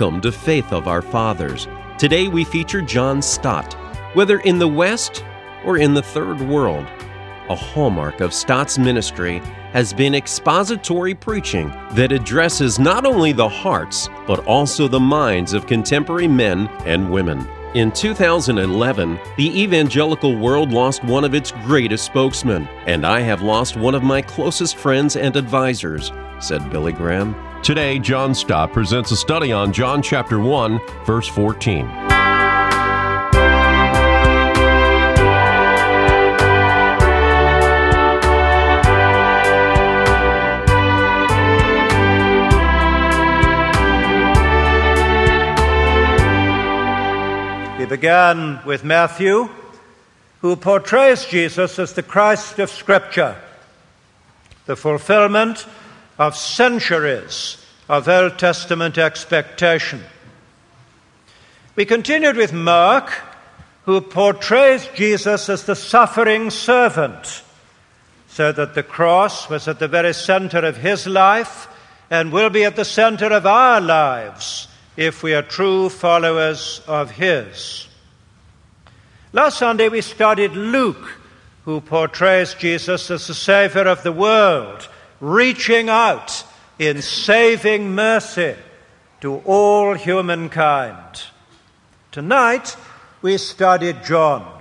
Welcome to Faith of Our Fathers. Today we feature John Stott. Whether in the West or in the Third World, a hallmark of Stott's ministry has been expository preaching that addresses not only the hearts, but also the minds of contemporary men and women. In 2011, the evangelical world lost one of its greatest spokesmen, and I have lost one of my closest friends and advisors, said Billy Graham. Today, John Stott presents a study on John chapter 1, verse 14. We began with Matthew, who portrays Jesus as the Christ of Scripture, the fulfillment of centuries of Old Testament expectation. We continued with Mark, who portrays Jesus as the suffering servant, so that the cross was at the very center of his life and will be at the center of our lives if we are true followers of His. Last Sunday we studied Luke, who portrays Jesus as the Savior of the world, reaching out in saving mercy to all humankind. Tonight we studied John,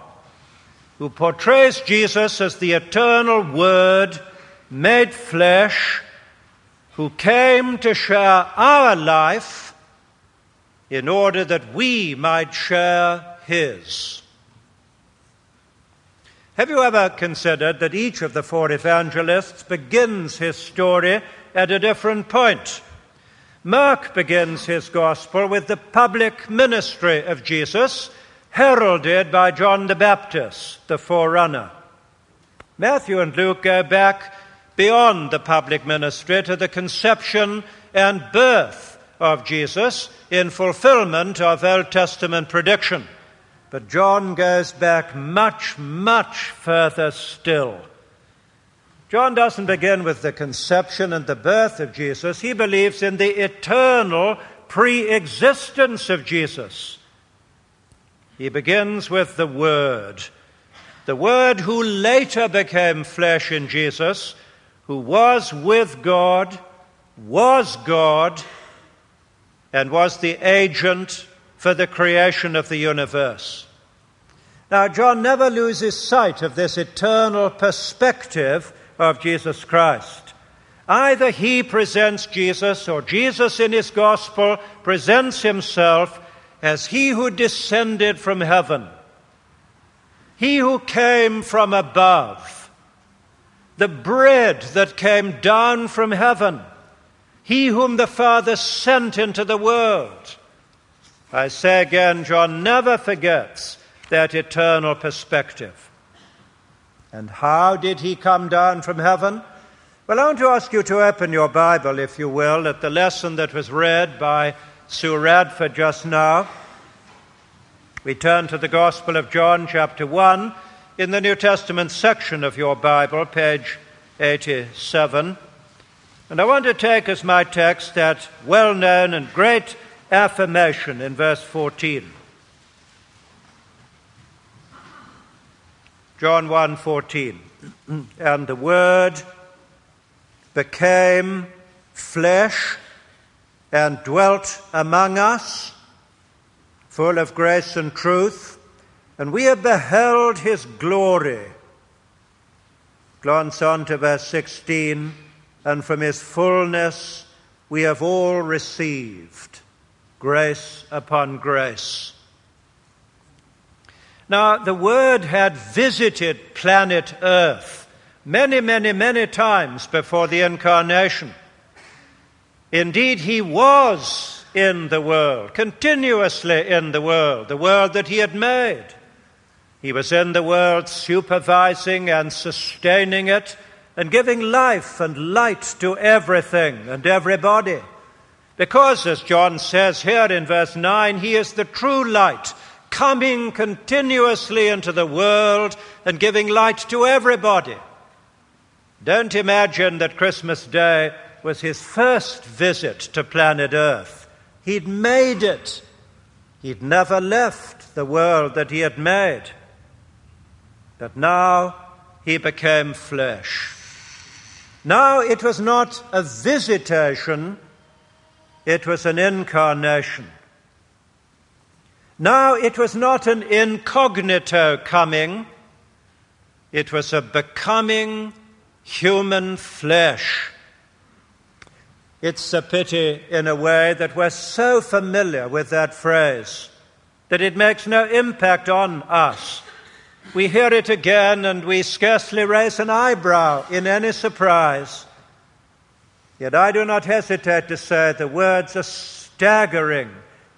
who portrays Jesus as the eternal Word made flesh, who came to share our life in order that we might share his. Have you ever considered that each of the four evangelists begins his story at a different point? Mark begins his gospel with the public ministry of Jesus, heralded by John the Baptist, the forerunner. Matthew and Luke go back beyond the public ministry to the conception and birth of Jesus in fulfillment of Old Testament prediction. But John goes back much, much further still. John doesn't begin with the conception and the birth of Jesus. He believes in the eternal pre existence of Jesus. He begins with the Word, the Word who later became flesh in Jesus, who was with God, was God, and was the agent for the creation of the universe. Now, John never loses sight of this eternal perspective of Jesus Christ. Either he presents Jesus or Jesus in his gospel presents himself as he who descended from heaven, he who came from above, the bread that came down from heaven he whom the Father sent into the world. I say again, John never forgets that eternal perspective. And how did he come down from heaven? Well, I want to ask you to open your Bible, if you will, at the lesson that was read by Sue Radford just now. We turn to the Gospel of John, chapter 1, in the New Testament section of your Bible, page 87. And I want to take as my text that well known and great affirmation in verse 14. John 1:14 and the word became flesh and dwelt among us full of grace and truth and we have beheld his glory. Glance on to verse 16 and from his fullness we have all received grace upon grace. Now, the Word had visited planet Earth many, many, many times before the incarnation. Indeed, he was in the world, continuously in the world, the world that he had made. He was in the world supervising and sustaining it and giving life and light to everything and everybody. Because, as John says here in verse 9, he is the true light, coming continuously into the world and giving light to everybody. Don't imagine that Christmas Day was his first visit to planet Earth. He'd made it. He'd never left the world that he had made. But now he became flesh. Now it was not a visitation, it was an incarnation. Now it was not an incognito coming, it was a becoming human flesh. It's a pity, in a way, that we're so familiar with that phrase that it makes no impact on us. We hear it again and we scarcely raise an eyebrow in any surprise. Yet I do not hesitate to say the words are staggering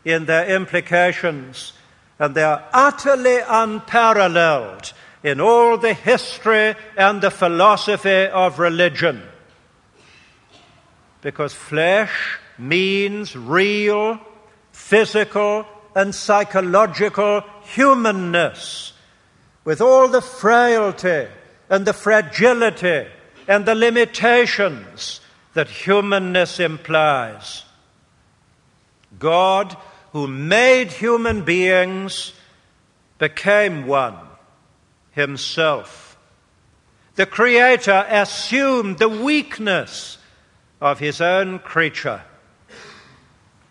in their implications, and they are utterly unparalleled in all the history and the philosophy of religion. Because flesh means real, physical, and psychological humanness, with all the frailty and the fragility and the limitations that humanness implies. God who made human beings, became one himself. The Creator assumed the weakness of his own creature.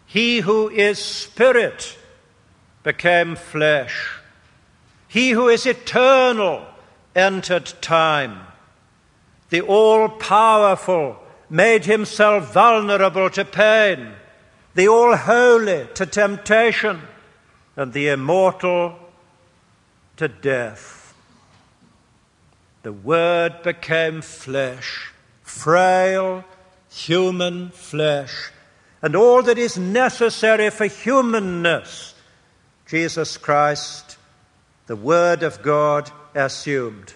He who is spirit became flesh. He who is eternal entered time. The all powerful made himself vulnerable to pain the all holy to temptation, and the immortal to death. The Word became flesh, frail, human flesh, and all that is necessary for humanness, Jesus Christ, the Word of God, assumed.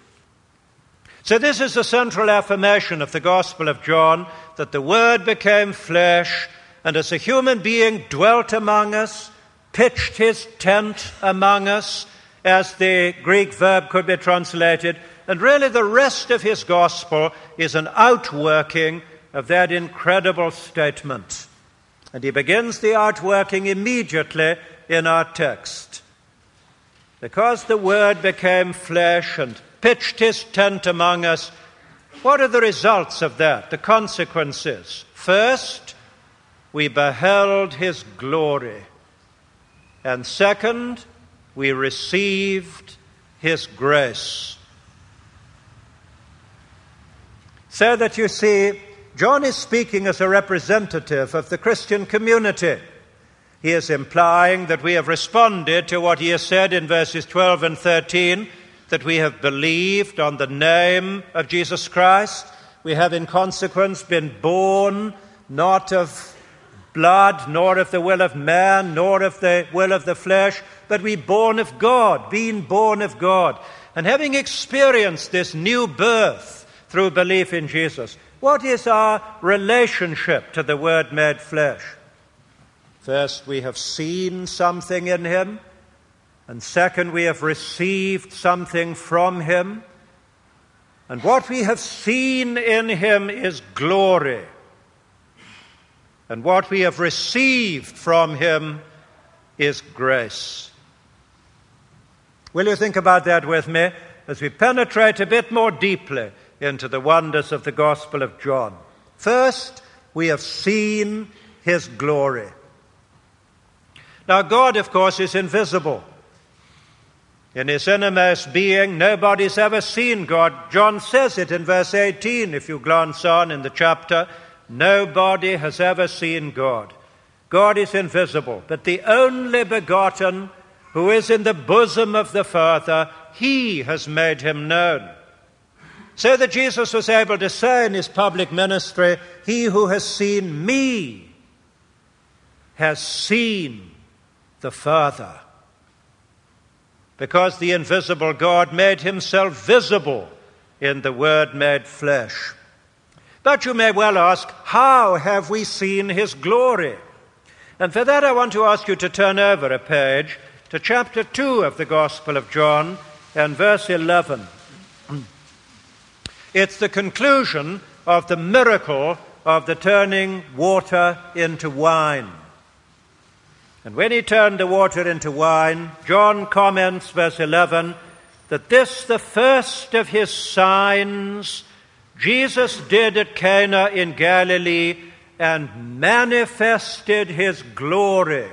So, this is the central affirmation of the Gospel of John that the Word became flesh and as a human being dwelt among us, pitched his tent among us, as the Greek verb could be translated. And really, the rest of his gospel is an outworking of that incredible statement. And he begins the outworking immediately in our text. Because the Word became flesh and pitched his tent among us, what are the results of that, the consequences? First, we beheld his glory. And second, we received his grace. So that you see, John is speaking as a representative of the Christian community. He is implying that we have responded to what he has said in verses 12 and 13, that we have believed on the name of Jesus Christ. We have, in consequence, been born not of blood, nor of the will of man, nor of the will of the flesh, but we born of God, being born of God. And having experienced this new birth through belief in Jesus, what is our relationship to the Word made flesh? First, we have seen something in Him. And second, we have received something from Him. And what we have seen in Him is glory and what we have received from him is grace. Will you think about that with me as we penetrate a bit more deeply into the wonders of the Gospel of John? First, we have seen his glory. Now, God, of course, is invisible. In his innermost being, nobody's ever seen God. John says it in verse 18, if you glance on in the chapter. Nobody has ever seen God. God is invisible, but the only begotten who is in the bosom of the Father, he has made him known. So that Jesus was able to say in his public ministry, He who has seen me has seen the Father. Because the invisible God made himself visible in the Word made flesh. But you may well ask, how have we seen his glory? And for that, I want to ask you to turn over a page to chapter 2 of the Gospel of John and verse 11. It's the conclusion of the miracle of the turning water into wine. And when he turned the water into wine, John comments, verse 11, that this, the first of his signs, Jesus did at Cana in Galilee and manifested his glory,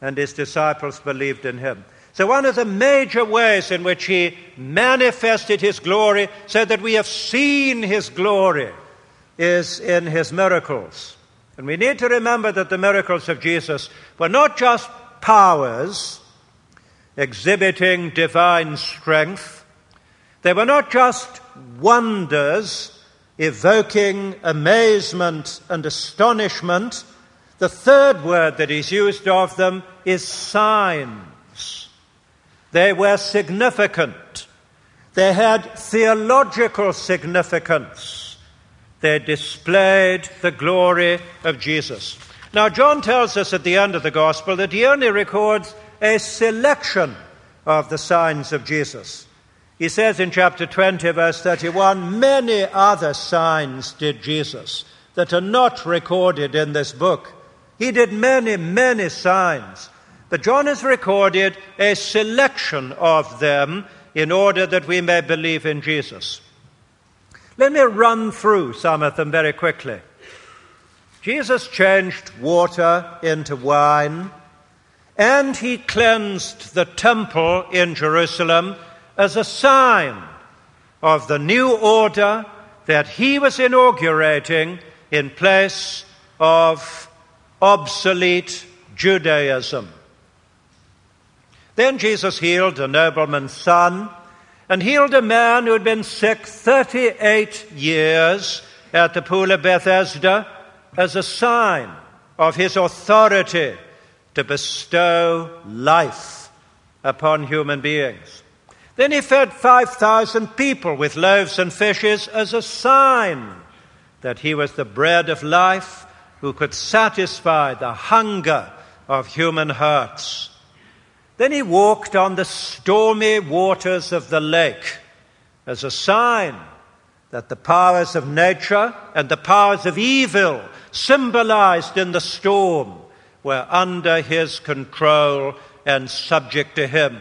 and his disciples believed in him. So, one of the major ways in which he manifested his glory, so that we have seen his glory, is in his miracles. And we need to remember that the miracles of Jesus were not just powers exhibiting divine strength, they were not just wonders evoking amazement and astonishment. The third word that is used of them is signs. They were significant. They had theological significance. They displayed the glory of Jesus. Now, John tells us at the end of the Gospel that he only records a selection of the signs of Jesus. He says in chapter 20, verse 31, many other signs did Jesus that are not recorded in this book. He did many, many signs. But John has recorded a selection of them in order that we may believe in Jesus. Let me run through some of them very quickly. Jesus changed water into wine, and he cleansed the temple in Jerusalem as a sign of the new order that he was inaugurating in place of obsolete Judaism. Then Jesus healed a nobleman's son and healed a man who had been sick 38 years at the pool of Bethesda as a sign of his authority to bestow life upon human beings. Then he fed 5,000 people with loaves and fishes as a sign that he was the bread of life who could satisfy the hunger of human hearts. Then he walked on the stormy waters of the lake as a sign that the powers of nature and the powers of evil symbolized in the storm were under his control and subject to him.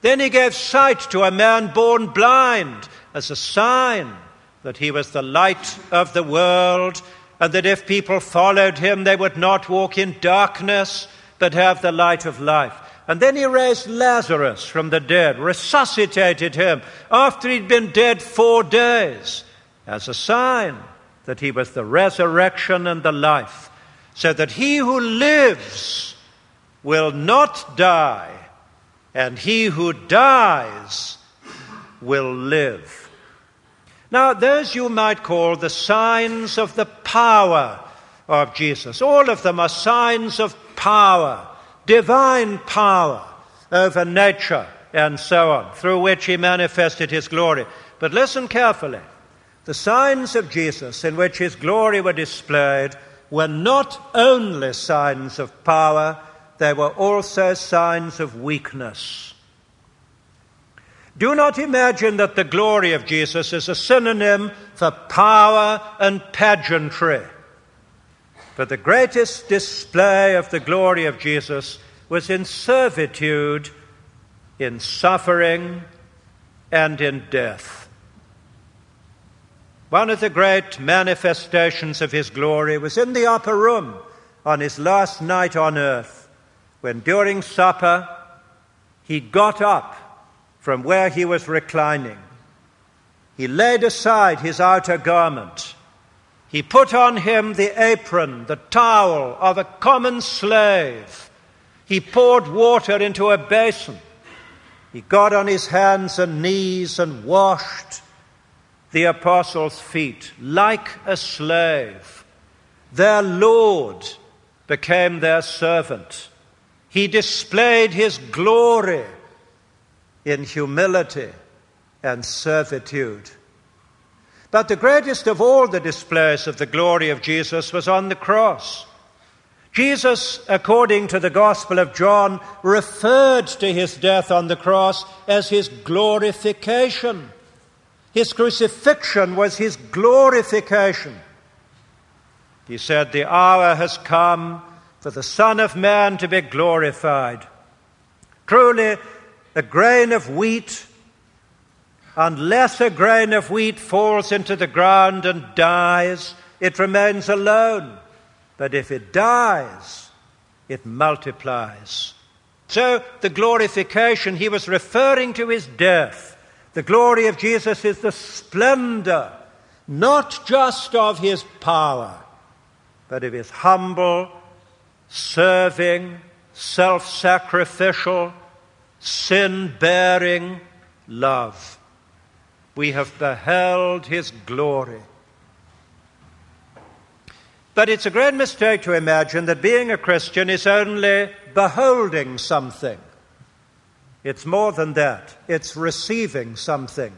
Then he gave sight to a man born blind as a sign that he was the light of the world and that if people followed him, they would not walk in darkness but have the light of life. And then he raised Lazarus from the dead, resuscitated him after he'd been dead four days as a sign that he was the resurrection and the life, so that he who lives will not die and he who dies will live. Now, those you might call the signs of the power of Jesus. All of them are signs of power, divine power over nature and so on, through which he manifested his glory. But listen carefully. The signs of Jesus in which his glory were displayed were not only signs of power, they were also signs of weakness. Do not imagine that the glory of Jesus is a synonym for power and pageantry. But the greatest display of the glory of Jesus was in servitude, in suffering, and in death. One of the great manifestations of his glory was in the upper room on his last night on earth when during supper he got up from where he was reclining. He laid aside his outer garment. He put on him the apron, the towel of a common slave. He poured water into a basin. He got on his hands and knees and washed the apostles' feet like a slave. Their Lord became their servant. He displayed his glory in humility and servitude. But the greatest of all the displays of the glory of Jesus was on the cross. Jesus, according to the Gospel of John, referred to his death on the cross as his glorification. His crucifixion was his glorification. He said, The hour has come for the Son of Man to be glorified. Truly, a grain of wheat, unless a grain of wheat falls into the ground and dies, it remains alone. But if it dies, it multiplies. So, the glorification, he was referring to his death. The glory of Jesus is the splendor, not just of his power, but of his humble, serving, self sacrificial, sin bearing love. We have beheld his glory. But it's a great mistake to imagine that being a Christian is only beholding something. It's more than that, it's receiving something.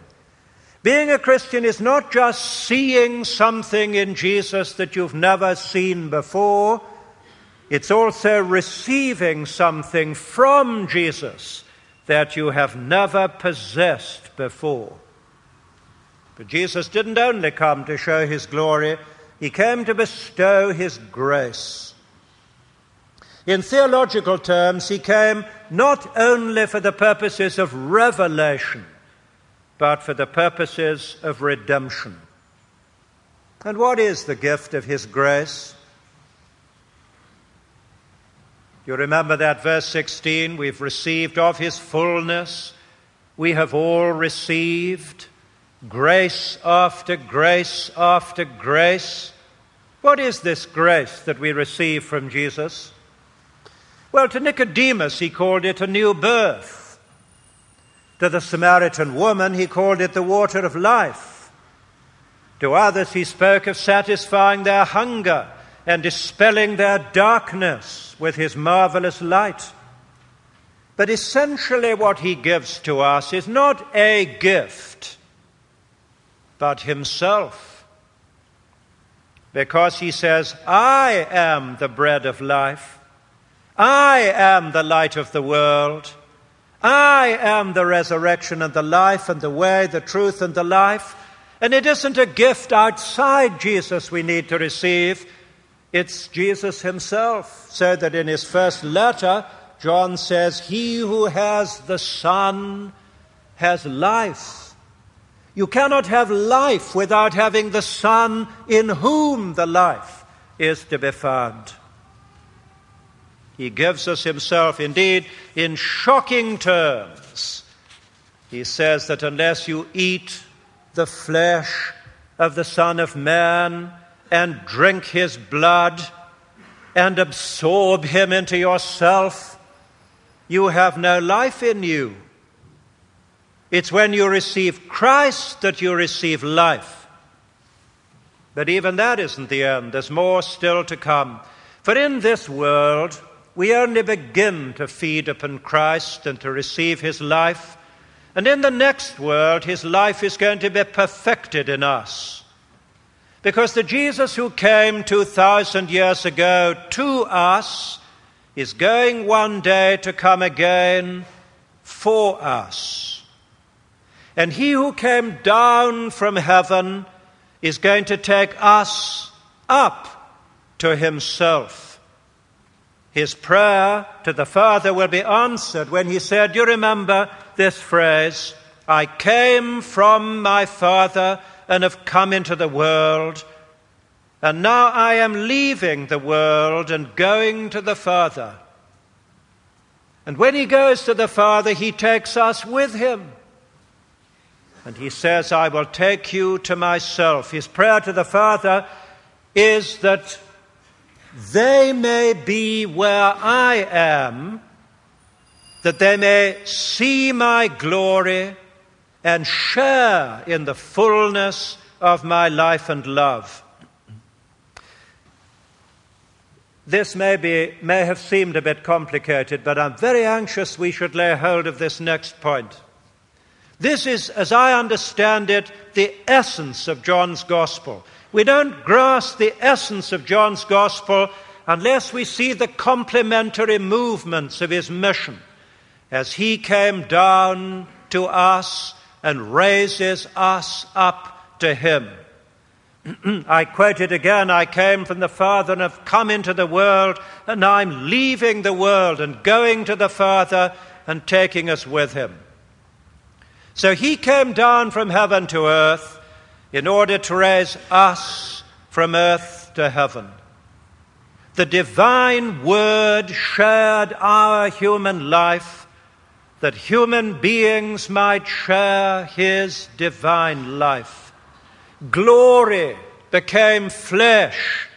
Being a Christian is not just seeing something in Jesus that you've never seen before, it's also receiving something from Jesus that you have never possessed before. But Jesus didn't only come to show his glory, he came to bestow his grace. In theological terms, he came not only for the purposes of revelation, but for the purposes of redemption. And what is the gift of his grace? You remember that verse 16? We've received of his fullness. We have all received grace after grace after grace. What is this grace that we receive from Jesus? Well, to Nicodemus, he called it a new birth. To the Samaritan woman, he called it the water of life. To others, he spoke of satisfying their hunger and dispelling their darkness with his marvelous light. But essentially, what he gives to us is not a gift but himself. Because he says, I am the bread of life. I am the light of the world. I am the resurrection and the life and the way, the truth and the life. And it isn't a gift outside Jesus we need to receive, it's Jesus himself. So that in his first letter, John says, He who has the Son has life. You cannot have life without having the Son in whom the life is to be found. He gives us Himself, indeed, in shocking terms. He says that unless you eat the flesh of the Son of Man and drink His blood and absorb Him into yourself, you have no life in you. It's when you receive Christ that you receive life. But even that isn't the end. There's more still to come. For in this world, we only begin to feed upon Christ and to receive his life. And in the next world, his life is going to be perfected in us. Because the Jesus who came 2,000 years ago to us is going one day to come again for us. And he who came down from heaven is going to take us up to himself. His prayer to the Father will be answered when he said, You remember this phrase, I came from my Father and have come into the world, and now I am leaving the world and going to the Father. And when he goes to the Father, he takes us with him. And he says, I will take you to myself. His prayer to the Father is that they may be where I am, that they may see my glory and share in the fullness of my life and love. This may, be, may have seemed a bit complicated, but I'm very anxious we should lay hold of this next point. This is, as I understand it, the essence of John's Gospel. We don't grasp the essence of John's Gospel unless we see the complementary movements of his mission as he came down to us and raises us up to him. I quote it again I came from the Father and have come into the world, and I'm leaving the world and going to the Father and taking us with him. So he came down from heaven to earth in order to raise us from earth to heaven. The divine word shared our human life that human beings might share his divine life. Glory became flesh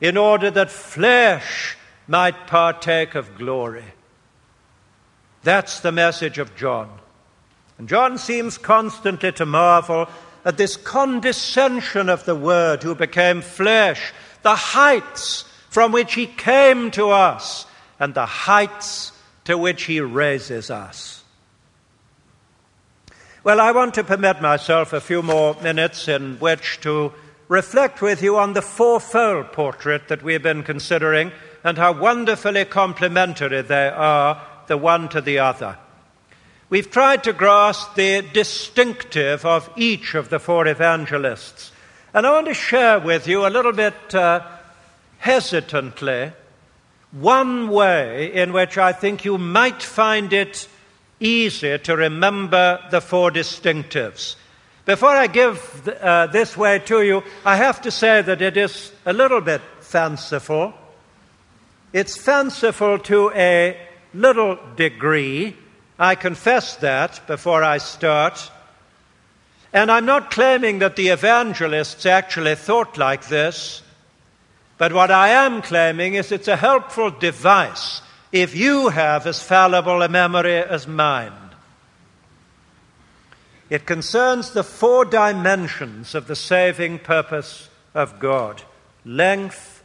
in order that flesh might partake of glory. That's the message of John. And John seems constantly to marvel at this condescension of the Word who became flesh, the heights from which He came to us, and the heights to which He raises us. Well, I want to permit myself a few more minutes in which to reflect with you on the fourfold portrait that we've been considering and how wonderfully complementary they are the one to the other. We've tried to grasp the distinctive of each of the four evangelists. And I want to share with you a little bit uh, hesitantly one way in which I think you might find it easy to remember the four distinctives. Before I give uh, this way to you, I have to say that it is a little bit fanciful. It's fanciful to a little degree. I confess that before I start. And I'm not claiming that the evangelists actually thought like this, but what I am claiming is it's a helpful device if you have as fallible a memory as mine. It concerns the four dimensions of the saving purpose of God length,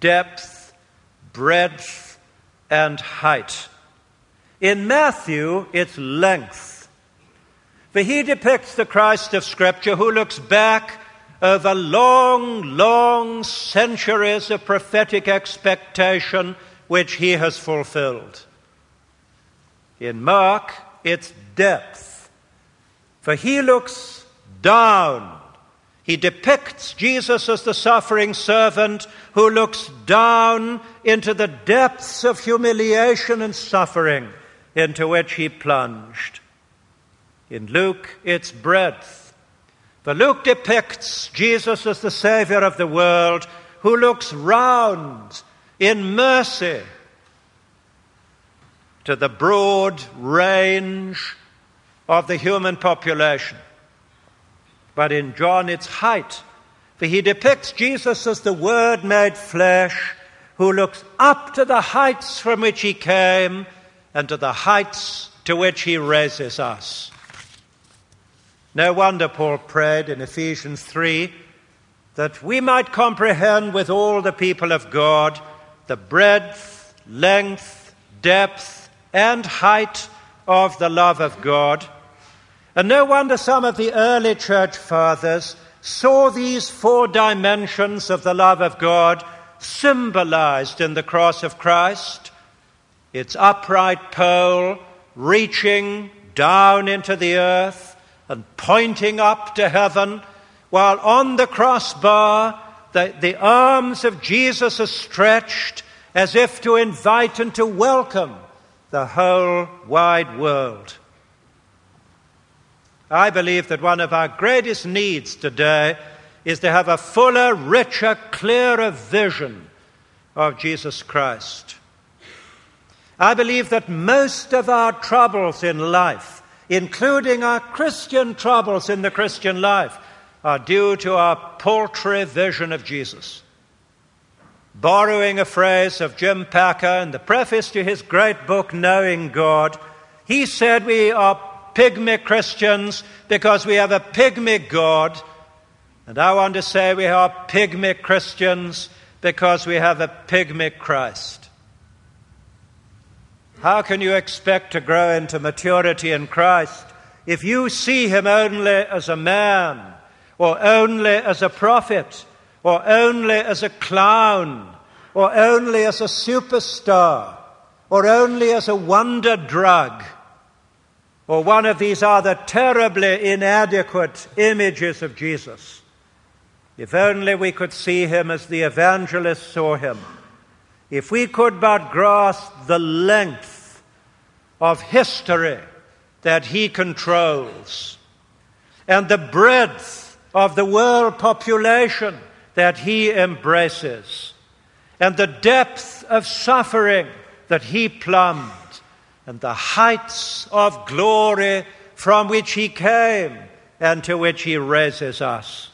depth, breadth, and height. In Matthew, it's length. For he depicts the Christ of Scripture who looks back over long, long centuries of prophetic expectation which he has fulfilled. In Mark, it's depth for he looks down. He depicts Jesus as the suffering servant who looks down into the depths of humiliation and suffering into which he plunged. In Luke, it's breadth. But Luke depicts Jesus as the Savior of the world who looks round in mercy to the broad range of the human population. But in John, it's height. For he depicts Jesus as the Word made flesh who looks up to the heights from which he came and to the heights to which he raises us. No wonder Paul prayed in Ephesians 3 that we might comprehend with all the people of God the breadth, length, depth, and height of the love of God and no wonder some of the early church fathers saw these four dimensions of the love of God symbolized in the cross of Christ its upright pole reaching down into the earth and pointing up to heaven, while on the crossbar the, the arms of Jesus are stretched as if to invite and to welcome the whole wide world. I believe that one of our greatest needs today is to have a fuller, richer, clearer vision of Jesus Christ. I believe that most of our troubles in life, including our Christian troubles in the Christian life, are due to our paltry vision of Jesus. Borrowing a phrase of Jim Packer in the preface to his great book, Knowing God, he said we are pygmy Christians because we have a pygmy God. And I want to say we are pygmy Christians because we have a pygmy Christ. How can you expect to grow into maturity in Christ if you see him only as a man, or only as a prophet, or only as a clown, or only as a superstar, or only as a wonder drug? or one of these other terribly inadequate images of Jesus. If only we could see him as the evangelist saw him. If we could but grasp the length of history that he controls. And the breadth of the world population that he embraces. And the depth of suffering that he plumbed. And the heights of glory from which he came and to which he raises us.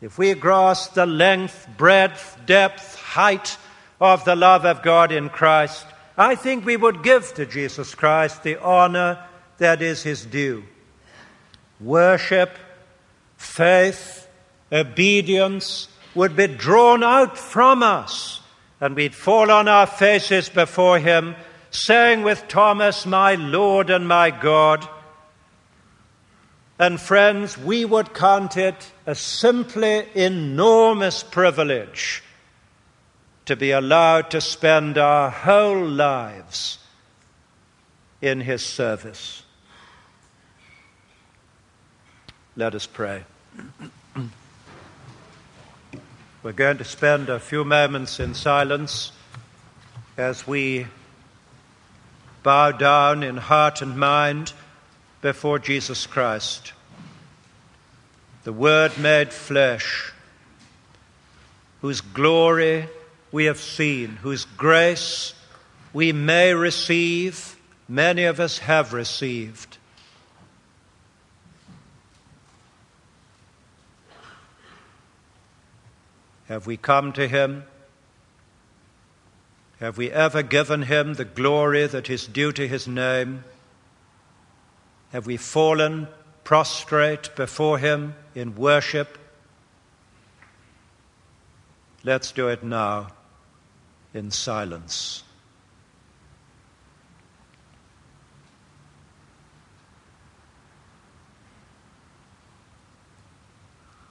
If we grasp the length, breadth, depth, height of the love of God in Christ, I think we would give to Jesus Christ the honor that is his due. Worship, faith, obedience would be drawn out from us, and we'd fall on our faces before him, saying with Thomas, My Lord and my God. And friends, we would count it a simply enormous privilege to be allowed to spend our whole lives in His service. Let us pray. We're going to spend a few moments in silence as we bow down in heart and mind before Jesus Christ, the Word made flesh, whose glory we have seen, whose grace we may receive, many of us have received. Have we come to Him? Have we ever given Him the glory that is due to His name? Have we fallen prostrate before Him in worship? Let's do it now in silence.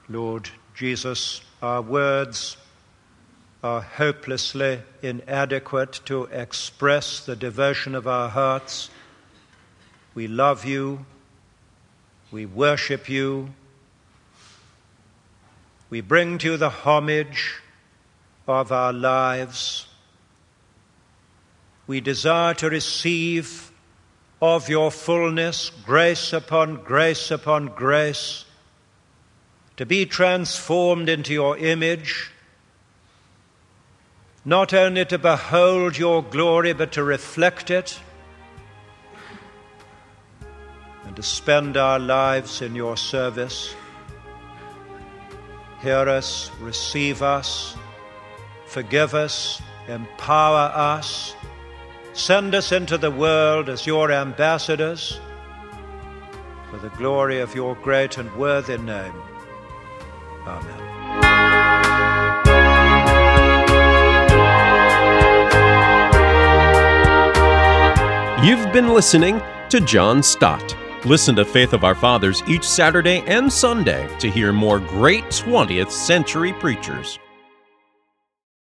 Lord Jesus, our words are hopelessly inadequate to express the devotion of our hearts. We love you. We worship you. We bring to you the homage of our lives. We desire to receive of your fullness, grace upon grace upon grace, to be transformed into your image, not only to behold your glory, but to reflect it, and to spend our lives in your service. Hear us, receive us, forgive us, empower us Send us into the world as your ambassadors for the glory of your great and worthy name. Amen. You've been listening to John Stott. Listen to Faith of Our Fathers each Saturday and Sunday to hear more great 20th century preachers.